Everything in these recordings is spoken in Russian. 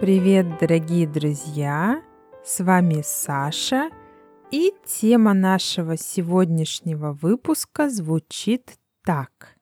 Привет, дорогие друзья! С вами Саша, и тема нашего сегодняшнего выпуска звучит так.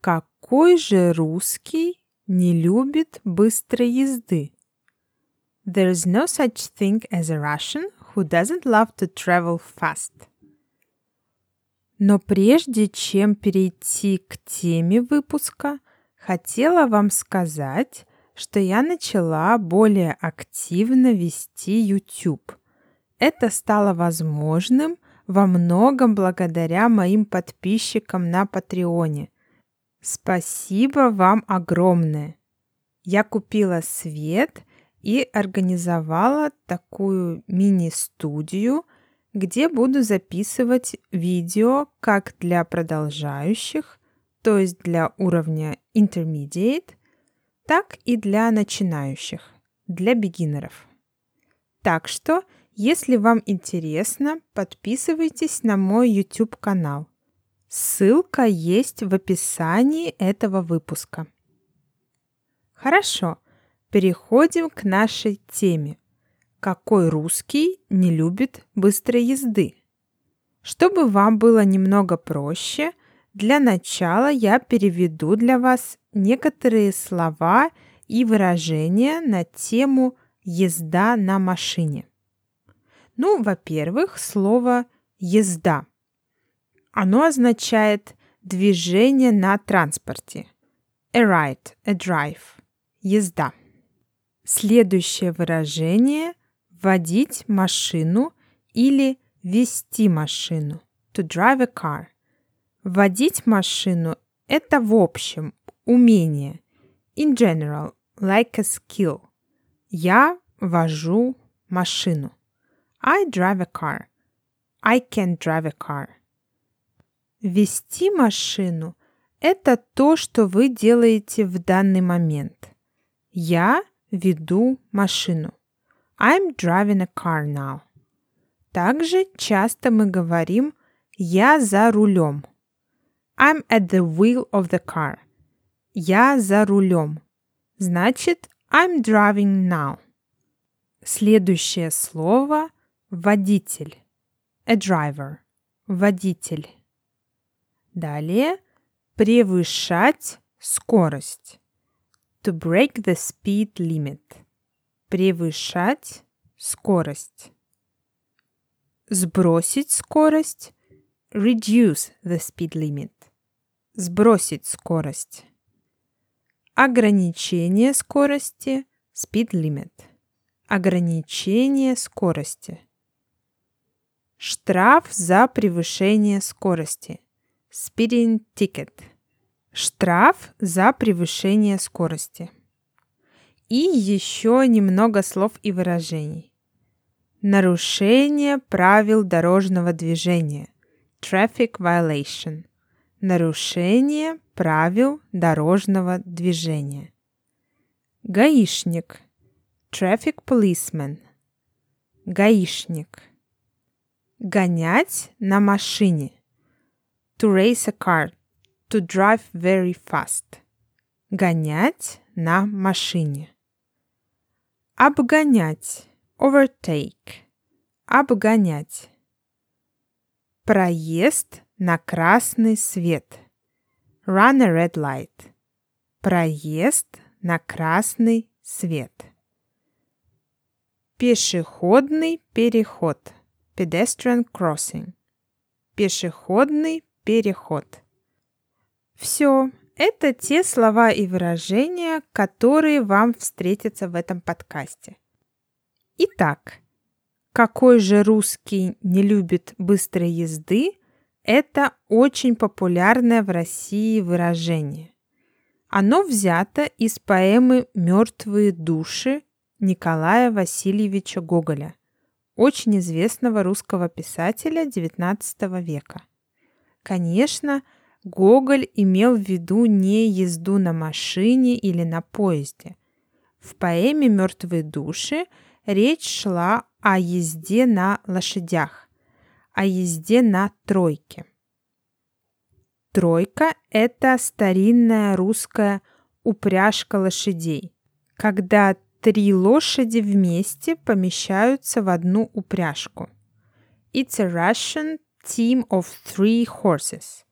Какой же русский не любит быстрой езды? There's no such thing as a Russian who doesn't love to travel fast. Но прежде чем перейти к теме выпуска, хотела вам сказать, что я начала более активно вести YouTube. Это стало возможным во многом благодаря моим подписчикам на Патреоне. Спасибо вам огромное! Я купила свет и организовала такую мини-студию, где буду записывать видео как для продолжающих, то есть для уровня Intermediate, так и для начинающих, для бегинеров. Так что, если вам интересно, подписывайтесь на мой YouTube канал. Ссылка есть в описании этого выпуска. Хорошо, переходим к нашей теме. Какой русский не любит быстрой езды? Чтобы вам было немного проще, для начала я переведу для вас некоторые слова и выражения на тему езда на машине. Ну, во-первых, слово езда. Оно означает движение на транспорте. A ride, a drive. Езда. Следующее выражение – водить машину или вести машину. To drive a car. Водить машину – это в общем умение. In general, like a skill. Я вожу машину. I drive a car. I can drive a car. Вести машину – это то, что вы делаете в данный момент. Я веду машину. I'm driving a car now. Также часто мы говорим «я за рулем». I'm at the wheel of the car. Я за рулем. Значит, I'm driving now. Следующее слово – водитель. A driver. Водитель. Далее – превышать скорость. To break the speed limit. Превышать скорость. Сбросить скорость. Reduce the speed limit. Сбросить скорость. Ограничение скорости. Speed limit. Ограничение скорости. Штраф за превышение скорости. Speeding ticket. Штраф за превышение скорости. И еще немного слов и выражений. Нарушение правил дорожного движения. Traffic violation. Нарушение правил дорожного движения. Гаишник. Traffic policeman. Гаишник. Гонять на машине. To race a car. To drive very fast. Гонять на машине. Обгонять. Overtake. Обгонять. Проезд на красный свет. Run a red light. Проезд на красный свет. Пешеходный переход. Pedestrian crossing. Пешеходный переход. Все, это те слова и выражения, которые вам встретятся в этом подкасте. Итак, какой же русский не любит быстрой езды? Это очень популярное в России выражение. Оно взято из поэмы «Мертвые души» Николая Васильевича Гоголя, очень известного русского писателя XIX века. Конечно, Гоголь имел в виду не езду на машине или на поезде. В поэме «Мертвые души» речь шла о езде на лошадях, о езде на тройке. Тройка – это старинная русская упряжка лошадей, когда три лошади вместе помещаются в одну упряжку. It's a Russian team of three horses.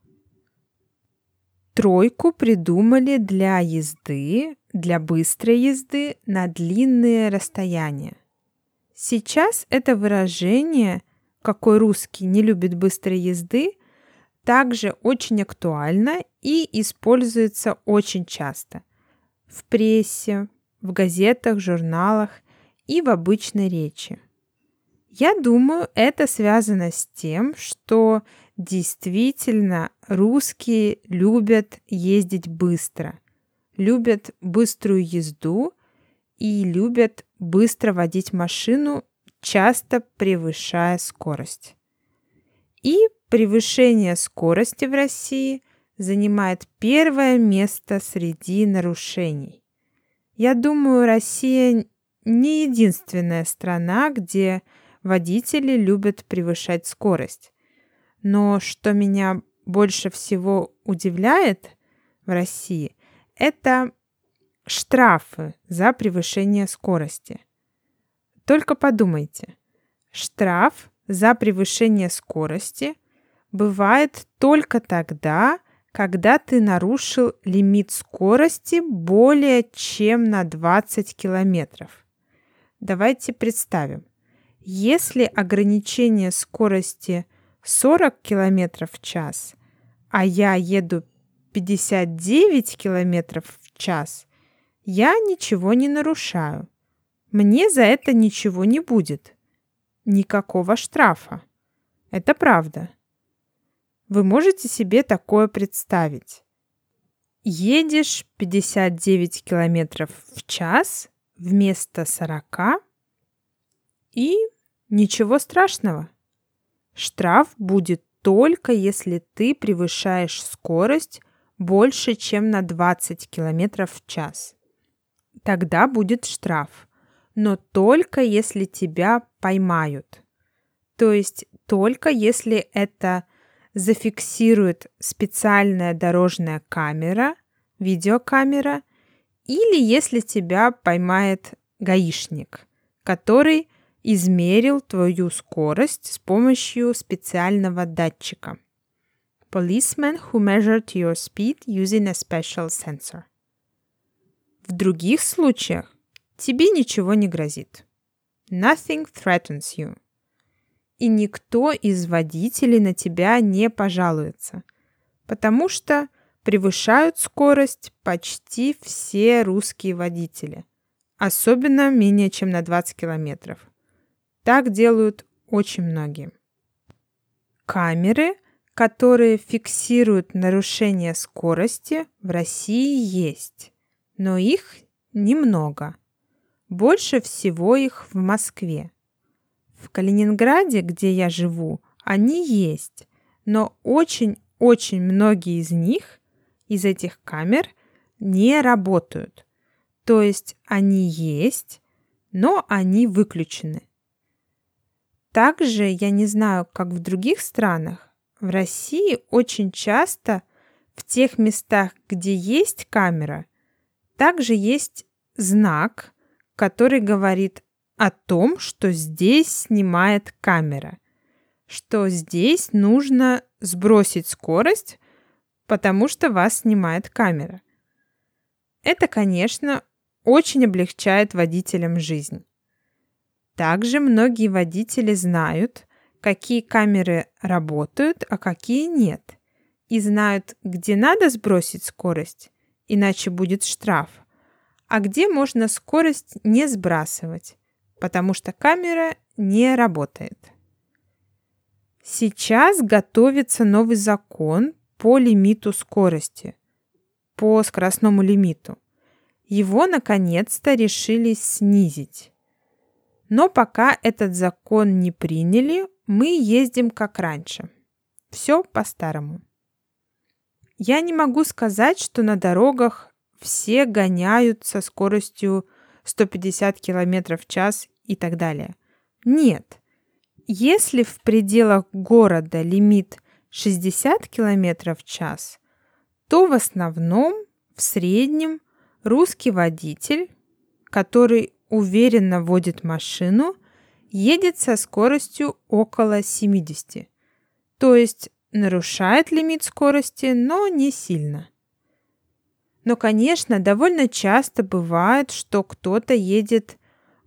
Тройку придумали для езды, для быстрой езды на длинные расстояния. Сейчас это выражение «какой русский не любит быстрой езды» также очень актуально и используется очень часто в прессе, в газетах, журналах и в обычной речи. Я думаю, это связано с тем, что действительно русские любят ездить быстро, любят быструю езду и любят быстро водить машину, часто превышая скорость. И превышение скорости в России занимает первое место среди нарушений. Я думаю, Россия не единственная страна, где водители любят превышать скорость. Но что меня больше всего удивляет в России, это штрафы за превышение скорости. Только подумайте, штраф за превышение скорости бывает только тогда, когда ты нарушил лимит скорости более чем на 20 километров. Давайте представим, если ограничение скорости 40 километров в час, а я еду 59 километров в час, я ничего не нарушаю. Мне за это ничего не будет. Никакого штрафа. Это правда. Вы можете себе такое представить. Едешь 59 километров в час вместо 40 и Ничего страшного. Штраф будет только если ты превышаешь скорость больше, чем на 20 км в час. Тогда будет штраф, но только если тебя поймают. То есть только если это зафиксирует специальная дорожная камера, видеокамера, или если тебя поймает гаишник, который измерил твою скорость с помощью специального датчика. Policeman who measured your speed using a special sensor. В других случаях тебе ничего не грозит. Nothing threatens you. И никто из водителей на тебя не пожалуется, потому что превышают скорость почти все русские водители, особенно менее чем на 20 километров. Так делают очень многие. Камеры, которые фиксируют нарушение скорости, в России есть, но их немного. Больше всего их в Москве. В Калининграде, где я живу, они есть, но очень-очень многие из них, из этих камер, не работают. То есть они есть, но они выключены. Также, я не знаю, как в других странах, в России очень часто в тех местах, где есть камера, также есть знак, который говорит о том, что здесь снимает камера, что здесь нужно сбросить скорость, потому что вас снимает камера. Это, конечно, очень облегчает водителям жизнь. Также многие водители знают, какие камеры работают, а какие нет. И знают, где надо сбросить скорость, иначе будет штраф, а где можно скорость не сбрасывать, потому что камера не работает. Сейчас готовится новый закон по лимиту скорости, по скоростному лимиту. Его наконец-то решили снизить. Но пока этот закон не приняли, мы ездим как раньше. Все по-старому. Я не могу сказать, что на дорогах все гоняют со скоростью 150 км в час и так далее. Нет. Если в пределах города лимит 60 км в час, то в основном, в среднем, русский водитель, который уверенно водит машину, едет со скоростью около 70. То есть нарушает лимит скорости, но не сильно. Но, конечно, довольно часто бывает, что кто-то едет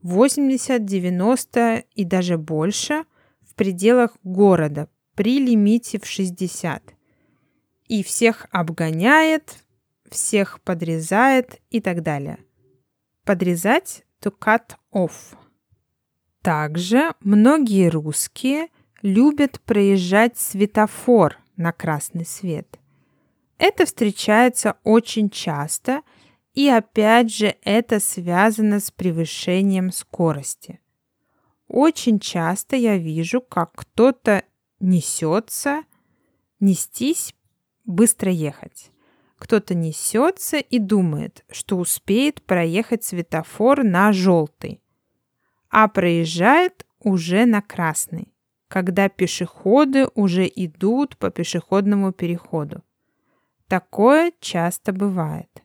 80, 90 и даже больше в пределах города при лимите в 60. И всех обгоняет, всех подрезает и так далее. Подрезать to cut off. Также многие русские любят проезжать светофор на красный свет. Это встречается очень часто, и опять же это связано с превышением скорости. Очень часто я вижу, как кто-то несется, нестись, быстро ехать. Кто-то несется и думает, что успеет проехать светофор на желтый, а проезжает уже на красный, когда пешеходы уже идут по пешеходному переходу. Такое часто бывает.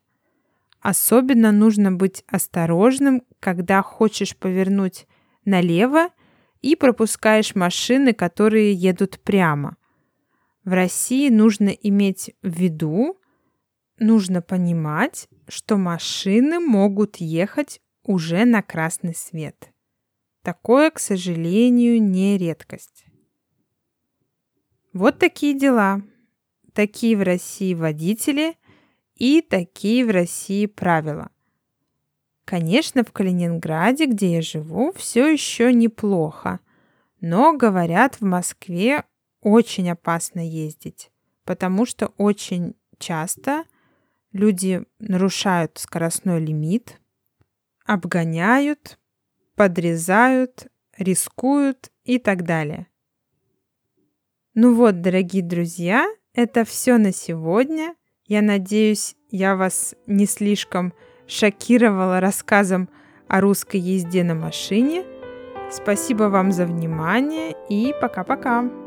Особенно нужно быть осторожным, когда хочешь повернуть налево и пропускаешь машины, которые едут прямо. В России нужно иметь в виду, нужно понимать, что машины могут ехать уже на красный свет. Такое, к сожалению, не редкость. Вот такие дела. Такие в России водители и такие в России правила. Конечно, в Калининграде, где я живу, все еще неплохо. Но, говорят, в Москве очень опасно ездить, потому что очень часто Люди нарушают скоростной лимит, обгоняют, подрезают, рискуют и так далее. Ну вот, дорогие друзья, это все на сегодня. Я надеюсь, я вас не слишком шокировала рассказом о русской езде на машине. Спасибо вам за внимание и пока-пока.